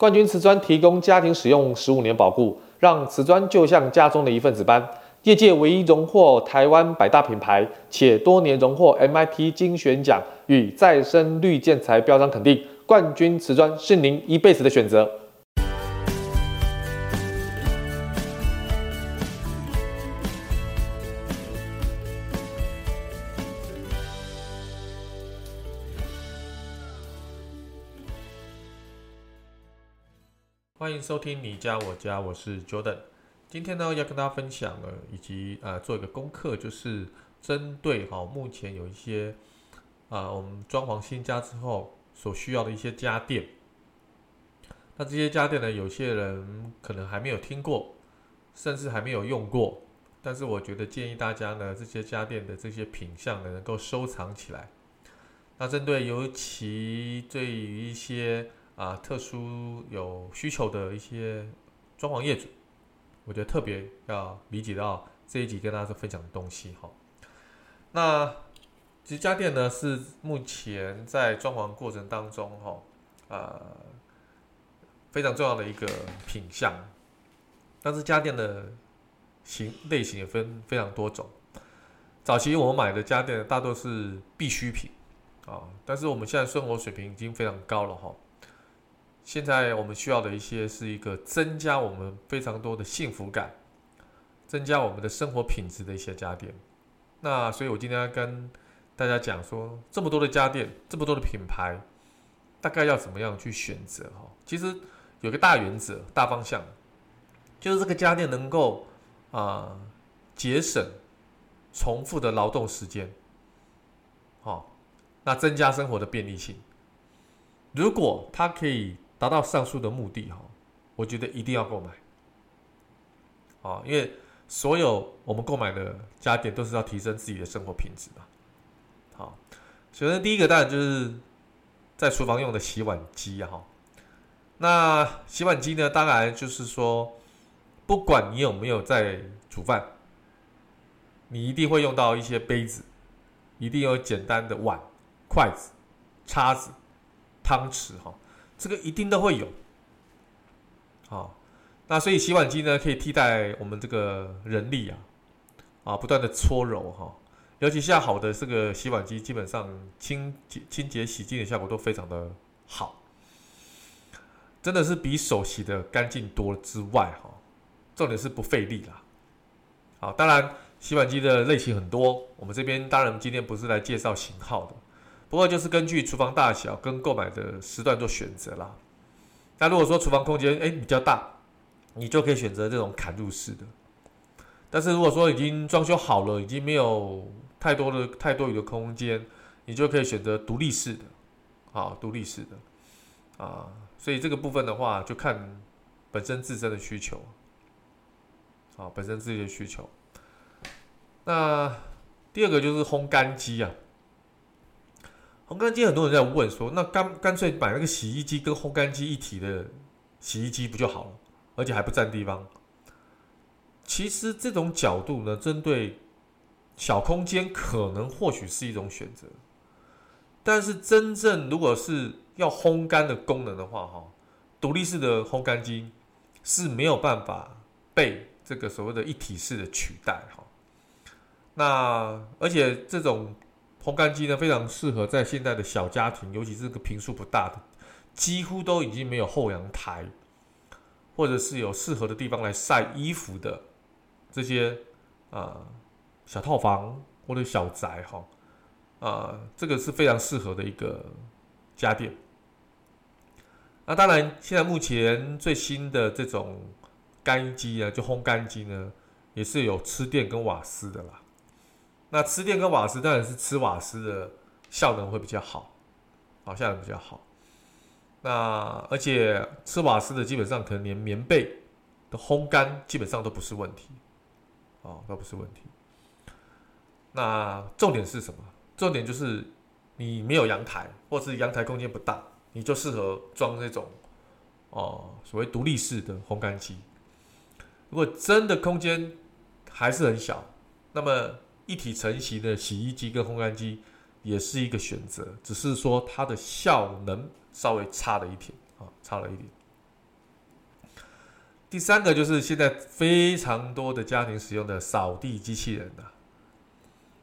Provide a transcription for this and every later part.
冠军瓷砖提供家庭使用十五年保固，让瓷砖就像家中的一份子般。业界唯一荣获台湾百大品牌，且多年荣获 MIT 精选奖与再生绿建材标章肯定，冠军瓷砖是您一辈子的选择。欢迎收听你家我家，我是 Jordan。今天呢，要跟大家分享了，以及呃做一个功课，就是针对哈目前有一些啊我们装潢新家之后所需要的一些家电。那这些家电呢，有些人可能还没有听过，甚至还没有用过。但是我觉得建议大家呢，这些家电的这些品相呢，能够收藏起来。那针对尤其对于一些啊特殊有需求的一些装潢业主。我觉得特别要理解到这一集跟大家分享的东西哈。那其实家电呢是目前在装潢过程当中哈呃非常重要的一个品项，但是家电的型类型也分非常多种。早期我们买的家电大多是必需品啊，但是我们现在生活水平已经非常高了哈。现在我们需要的一些是一个增加我们非常多的幸福感，增加我们的生活品质的一些家电。那所以我今天要跟大家讲说，这么多的家电，这么多的品牌，大概要怎么样去选择哈？其实有个大原则、大方向，就是这个家电能够啊节省重复的劳动时间，好，那增加生活的便利性。如果它可以达到上述的目的哈，我觉得一定要购买，啊，因为所有我们购买的家电都是要提升自己的生活品质嘛。好，首先第一个当然就是在厨房用的洗碗机哈。那洗碗机呢，当然就是说，不管你有没有在煮饭，你一定会用到一些杯子，一定有简单的碗、筷子、叉子、汤匙哈。这个一定都会有，好，那所以洗碗机呢，可以替代我们这个人力啊，啊，不断的搓揉哈，尤其现在好的这个洗碗机，基本上清洁、清洁、洗净的效果都非常的好，真的是比手洗的干净多之外哈，重点是不费力啦。好，当然洗碗机的类型很多，我们这边当然今天不是来介绍型号的。不过就是根据厨房大小跟购买的时段做选择啦。那如果说厨房空间诶比较大，你就可以选择这种嵌入式的。但是如果说已经装修好了，已经没有太多的太多余的空间，你就可以选择独立式的，啊，独立式的，啊，所以这个部分的话就看本身自身的需求，啊，本身自己的需求。那第二个就是烘干机啊。烘干机很多人在问说，那干干脆买那个洗衣机跟烘干机一体的洗衣机不就好了？而且还不占地方。其实这种角度呢，针对小空间可能或许是一种选择，但是真正如果是要烘干的功能的话，哈，独立式的烘干机是没有办法被这个所谓的一体式的取代，哈。那而且这种。烘干机呢，非常适合在现在的小家庭，尤其是个坪数不大的，几乎都已经没有后阳台，或者是有适合的地方来晒衣服的这些啊、呃、小套房或者小宅哈啊、呃，这个是非常适合的一个家电。那当然，现在目前最新的这种干衣机啊，就烘干机呢，也是有吃电跟瓦斯的啦。那吃电跟瓦斯当然是吃瓦斯的效能会比较好，好效能比较好。那而且吃瓦斯的基本上可能连棉被的烘干基本上都不是问题，哦，都不是问题。那重点是什么？重点就是你没有阳台，或是阳台空间不大，你就适合装那种哦所谓独立式的烘干机。如果真的空间还是很小，那么一体成型的洗衣机跟烘干机也是一个选择，只是说它的效能稍微差了一点啊，差了一点。第三个就是现在非常多的家庭使用的扫地机器人呐。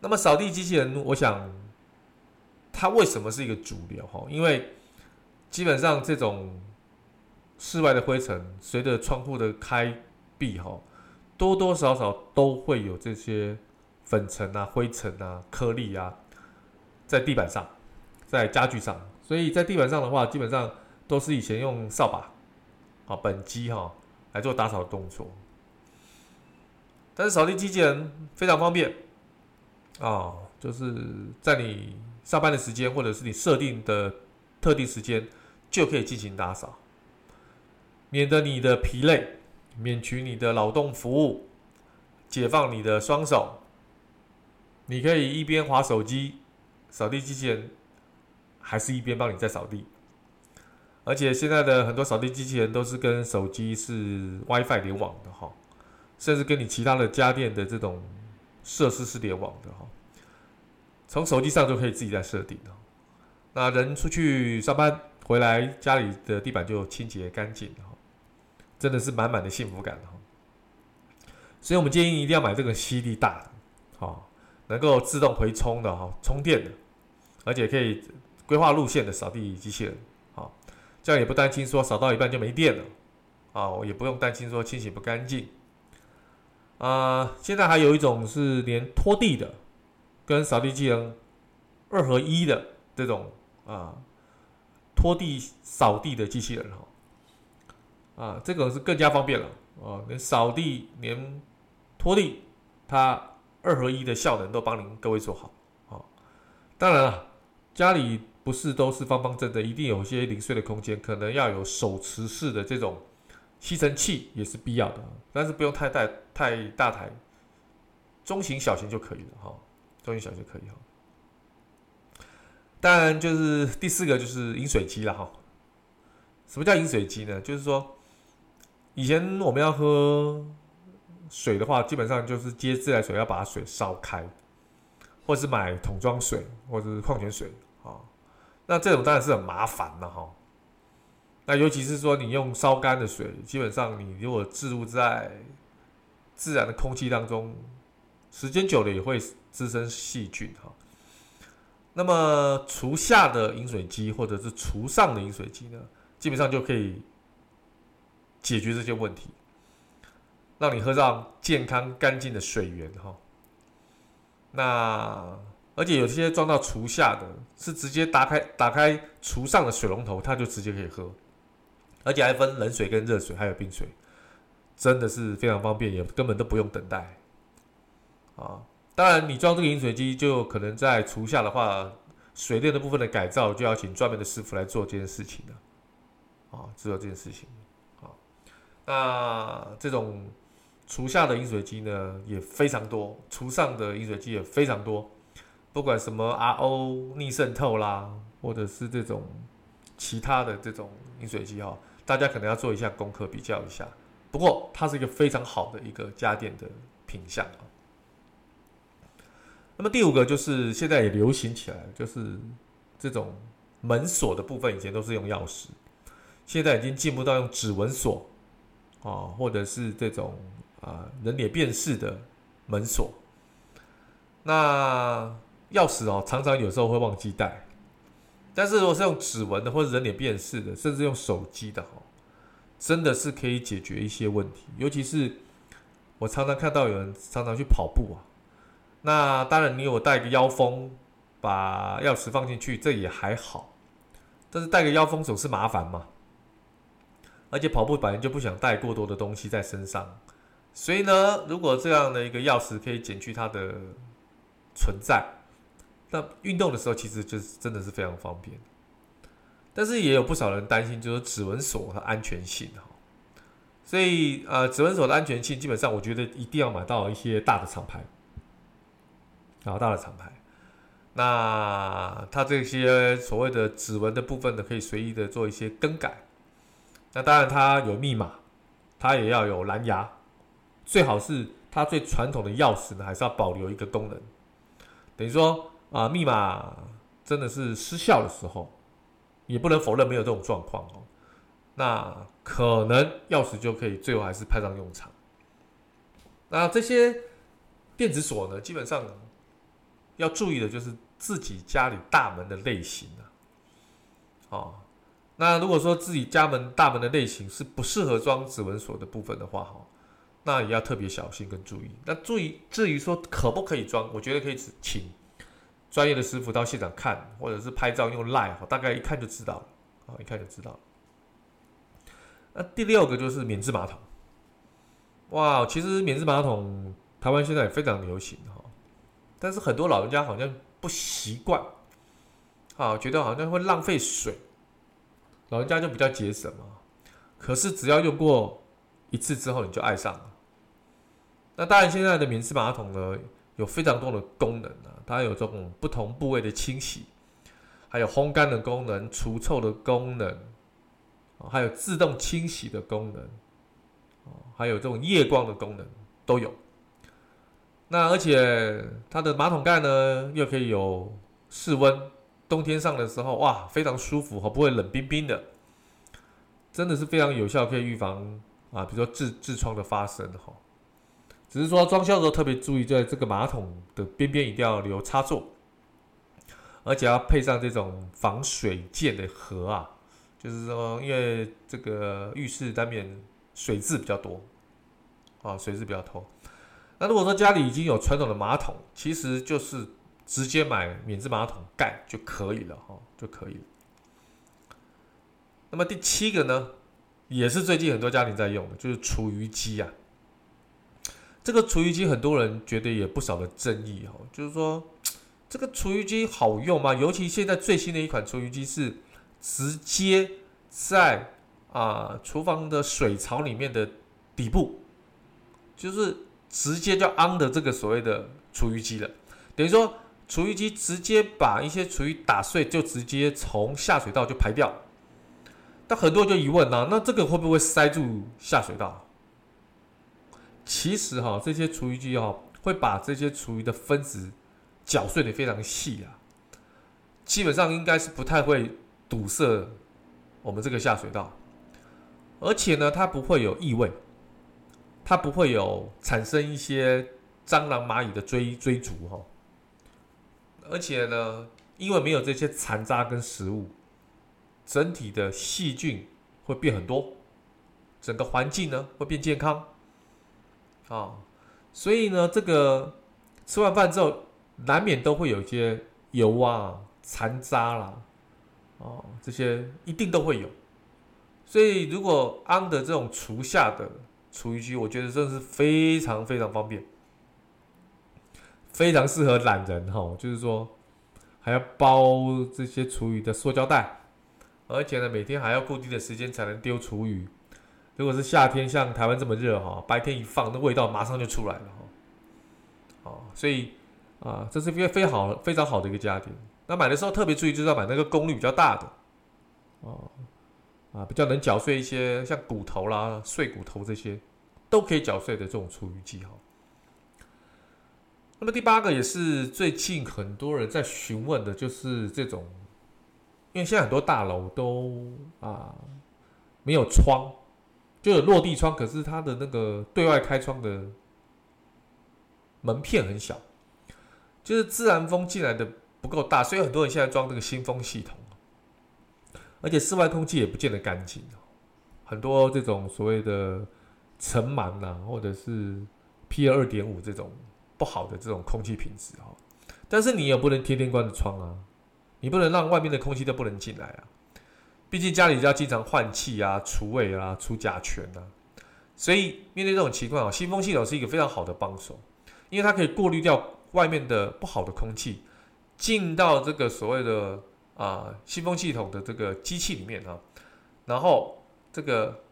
那么扫地机器人，我想它为什么是一个主流哈？因为基本上这种室外的灰尘，随着窗户的开闭哈，多多少少都会有这些粉尘啊、灰尘啊、颗粒啊，在地板上，在家具上。所以在地板上的话，基本上都是以前用扫把啊、本机哈来做打扫的动作。但是扫地机器人非常方便。啊，就是在你上班的时间，或者是你设定的特定时间，就可以进行打扫，免得你的疲累，免去你的劳动服务，解放你的双手。你可以一边滑手机，扫地机器人还是一边帮你在扫地。而且现在的很多扫地机器人都是跟手机是 WiFi 联网的哈，甚至跟你其他的家电的这种。设施是联网的哈，从手机上就可以自己在设定的。那人出去上班回来，家里的地板就清洁干净哈，真的是满满的幸福感哈。所以我们建议一定要买这个吸力大的，好，能够自动回充的哈，充电的，而且可以规划路线的扫地机器人，好，这样也不担心说扫到一半就没电了，啊，也不用担心说清洗不干净。啊、现在还有一种是连拖地的，跟扫地机器人二合一的这种啊，拖地扫地的机器人哈，啊，这个是更加方便了啊，连扫地连拖地，它二合一的效能都帮您各位做好啊。当然了，家里不是都是方方正正，一定有些零碎的空间，可能要有手持式的这种。吸尘器也是必要的，但是不用太大太大台，中型小型就可以了哈，中型小型就可以哈。当然，就是第四个就是饮水机了哈。什么叫饮水机呢？就是说，以前我们要喝水的话，基本上就是接自来水要把水烧开，或是买桶装水，或者是矿泉水啊。那这种当然是很麻烦了哈。那尤其是说你用烧干的水，基本上你如果置入在自然的空气当中，时间久了也会滋生细菌哈。那么厨下的饮水机或者是厨上的饮水机呢，基本上就可以解决这些问题，让你喝上健康干净的水源哈。那而且有些装到厨下的，是直接打开打开厨上的水龙头，它就直接可以喝。而且还分冷水跟热水，还有冰水，真的是非常方便，也根本都不用等待。啊，当然你装这个饮水机，就可能在厨下的话，水电的部分的改造就要请专门的师傅来做这件事情了。啊，做这件事情。啊，那这种厨下的饮水机呢，也非常多，厨上的饮水机也非常多，不管什么 RO 逆渗透啦，或者是这种其他的这种饮水机哈。大家可能要做一下功课，比较一下。不过，它是一个非常好的一个家电的品项啊。那么第五个就是现在也流行起来，就是这种门锁的部分，以前都是用钥匙，现在已经进步到用指纹锁啊，或者是这种啊人脸辨识的门锁。那钥匙哦，常常有时候会忘记带。但是如果是用指纹的或者人脸辨识的，甚至用手机的哦，真的是可以解决一些问题。尤其是我常常看到有人常常去跑步啊，那当然你有带个腰封，把钥匙放进去，这也还好。但是带个腰封总是麻烦嘛，而且跑步本来就不想带过多的东西在身上，所以呢，如果这样的一个钥匙可以减去它的存在。那运动的时候，其实就是真的是非常方便，但是也有不少人担心，就是指纹锁和安全性哈。所以呃，指纹锁的安全性，基本上我觉得一定要买到一些大的厂牌，然后大的厂牌。那它这些所谓的指纹的部分呢，可以随意的做一些更改。那当然它有密码，它也要有蓝牙，最好是它最传统的钥匙呢，还是要保留一个功能，等于说。啊，密码真的是失效的时候，也不能否认没有这种状况哦。那可能钥匙就可以最后还是派上用场。那这些电子锁呢，基本上要注意的就是自己家里大门的类型啊。哦，那如果说自己家门大门的类型是不适合装指纹锁的部分的话，哈，那也要特别小心跟注意。那注意至于说可不可以装，我觉得可以请专业的师傅到现场看，或者是拍照用 Line，大概一看就知道了，啊，一看就知道。那第六个就是免治马桶，哇，其实免治马桶台湾现在也非常流行哈，但是很多老人家好像不习惯，啊，觉得好像会浪费水，老人家就比较节省嘛。可是只要用过一次之后，你就爱上了。那当然，现在的免治马桶呢，有非常多的功能啊，它有这种不同部位的清洗，还有烘干的功能、除臭的功能。还有自动清洗的功能，还有这种夜光的功能都有。那而且它的马桶盖呢，又可以有室温，冬天上的时候哇，非常舒服，不会冷冰冰的，真的是非常有效，可以预防啊，比如说痔痔疮的发生哈。只是说装修的时候特别注意，在这个马桶的边边一定要留插座，而且要配上这种防水键的盒啊。就是说，因为这个浴室单面水渍比较多，啊，水渍比较多。那如果说家里已经有传统的马桶，其实就是直接买免治马桶盖就可以了，哈，就可以了。那么第七个呢，也是最近很多家庭在用的，就是厨余机啊。这个厨余机很多人觉得也不少的争议，哈，就是说这个厨余机好用吗？尤其现在最新的一款厨余机是。直接在啊厨房的水槽里面的底部，就是直接就 under 这个所谓的厨余机了。等于说厨余机直接把一些厨余打碎，就直接从下水道就排掉。但很多人就疑问啊，那这个会不会塞住下水道？其实哈，这些厨余机哈会把这些厨余的分子搅碎的非常细啊，基本上应该是不太会。堵塞我们这个下水道，而且呢，它不会有异味，它不会有产生一些蟑螂、蚂蚁的追追逐哈。而且呢，因为没有这些残渣跟食物，整体的细菌会变很多，整个环境呢会变健康啊。所以呢，这个吃完饭之后，难免都会有一些油啊、残渣啦。哦，这些一定都会有，所以如果安的这种厨下的厨余机，我觉得真的是非常非常方便，非常适合懒人哈。就是说，还要包这些厨余的塑胶袋，而且呢，每天还要固定的时间才能丢厨余。如果是夏天，像台湾这么热哈，白天一放，那味道马上就出来了哈。哦，所以啊，这是非非好非常好的一个家电。那买的时候特别注意，就是要买那个功率比较大的，哦，啊，比较能搅碎一些像骨头啦、碎骨头这些都可以搅碎的这种除鱼机哈。那么第八个也是最近很多人在询问的，就是这种，因为现在很多大楼都啊没有窗，就有落地窗，可是它的那个对外开窗的门片很小，就是自然风进来的。不够大，所以很多人现在装这个新风系统，而且室外空气也不见得干净，很多这种所谓的尘螨呐，或者是 P 二点五这种不好的这种空气品质哈。但是你也不能天天关着窗啊，你不能让外面的空气都不能进来啊。毕竟家里要经常换气啊、除味啊、除甲醛啊。所以面对这种情况啊，新风系统是一个非常好的帮手，因为它可以过滤掉外面的不好的空气。进到这个所谓的啊新风系统的这个机器里面啊，然后这个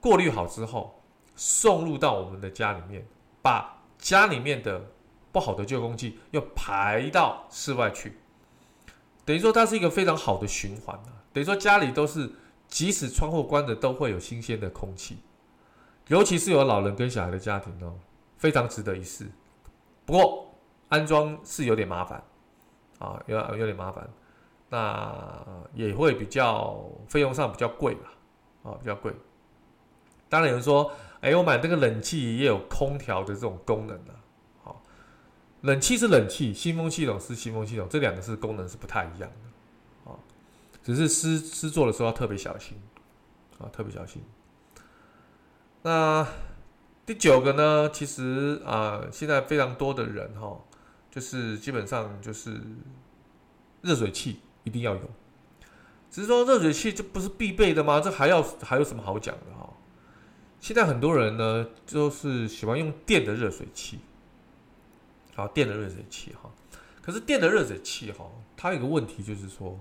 过滤好之后，送入到我们的家里面，把家里面的不好的旧空气又排到室外去，等于说它是一个非常好的循环啊。等于说家里都是即使窗户关着都会有新鲜的空气，尤其是有老人跟小孩的家庭哦，非常值得一试。不过安装是有点麻烦。啊，有有点麻烦，那也会比较费用上比较贵吧，啊，比较贵。当然有人说，哎，我买这个冷气也有空调的这种功能的，好，冷气是冷气，新风系统是新风系统，这两个是功能是不太一样的，只是施施作的时候要特别小心，啊，特别小心。那第九个呢，其实啊，现在非常多的人哈，就是基本上就是热水器一定要有，只是说热水器这不是必备的吗？这还要还有什么好讲的哈？现在很多人呢，就是喜欢用电的热水器，好，电的热水器哈。可是电的热水器哈，它有个问题就是说，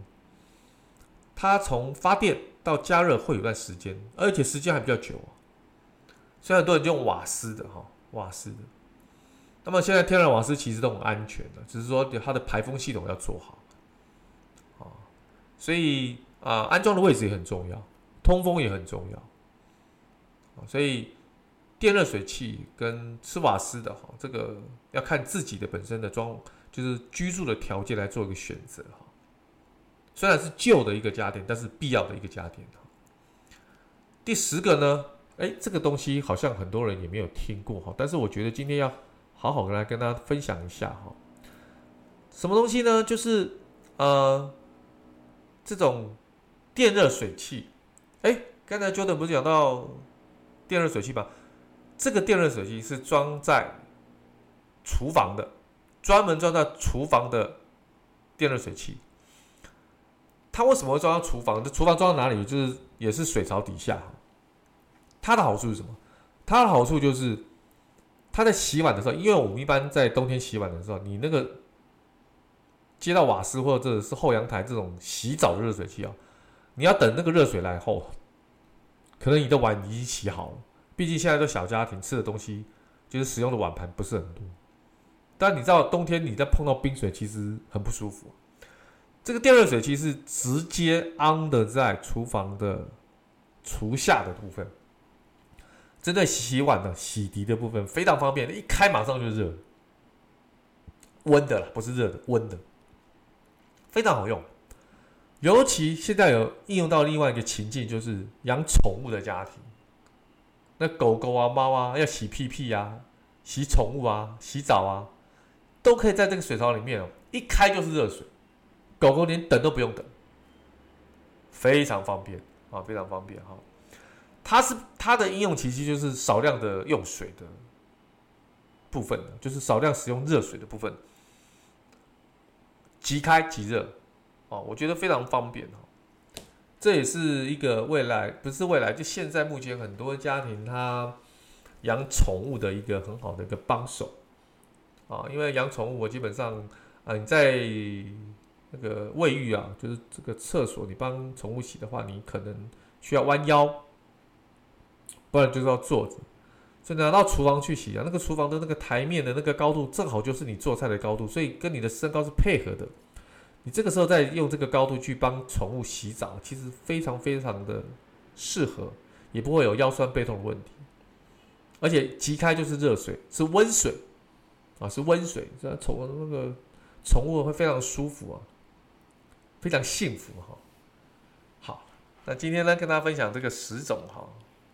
它从发电到加热会有段时间，而且时间还比较久。虽然很多人用瓦斯的哈，瓦斯的。那么现在天然瓦斯其实都很安全的，只是说它的排风系统要做好。啊，所以啊，安装的位置也很重要，通风也很重要。所以，电热水器跟吃瓦斯的哈，这个要看自己的本身的装，就是居住的条件来做一个选择哈。虽然是旧的一个家电，但是必要的一个家电。第十个呢，哎，这个东西好像很多人也没有听过哈，但是我觉得今天要好好的来跟大家分享一下哈。什么东西呢？就是呃，这种电热水器。哎，刚才 Jordan 不是讲到？电热水器吗，这个电热水器是装在厨房的，专门装在厨房的电热水器。它为什么会装到厨房？这厨房装到哪里？就是也是水槽底下。它的好处是什么？它的好处就是，它在洗碗的时候，因为我们一般在冬天洗碗的时候，你那个接到瓦斯或者是后阳台这种洗澡的热水器啊，你要等那个热水来后。可能你的碗已经洗好了，毕竟现在都小家庭，吃的东西就是使用的碗盘不是很多。但你知道冬天你再碰到冰水，其实很不舒服。这个电热水器是直接安的在厨房的厨下的部分，针对洗碗的洗涤的部分非常方便，一开马上就热，温的了，不是热的，温的，非常好用。尤其现在有应用到另外一个情境，就是养宠物的家庭，那狗狗啊、猫啊要洗屁屁啊、洗宠物啊、洗澡啊，都可以在这个水槽里面哦，一开就是热水，狗狗连等都不用等，非常方便啊，非常方便哈。它是它的应用其实就是少量的用水的部分，就是少量使用热水的部分，即开即热。哦，我觉得非常方便哈，这也是一个未来，不是未来，就现在目前很多家庭他养宠物的一个很好的一个帮手啊，因为养宠物我基本上啊，你在那个卫浴啊，就是这个厕所，你帮宠物洗的话，你可能需要弯腰，不然就是要坐着，所以拿到厨房去洗啊，那个厨房的那个台面的那个高度正好就是你做菜的高度，所以跟你的身高是配合的。你这个时候再用这个高度去帮宠物洗澡，其实非常非常的适合，也不会有腰酸背痛的问题。而且即开就是热水，是温水啊，是温水，这宠物那个宠物会非常舒服啊，非常幸福哈。好，那今天呢，跟大家分享这个十种哈，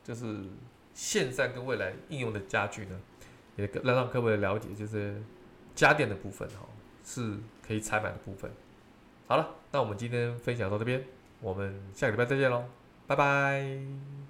就是现在跟未来应用的家具呢，也让让各位了解，就是家电的部分哈，是可以采买的部分。好了，那我们今天分享到这边，我们下个礼拜再见喽，拜拜。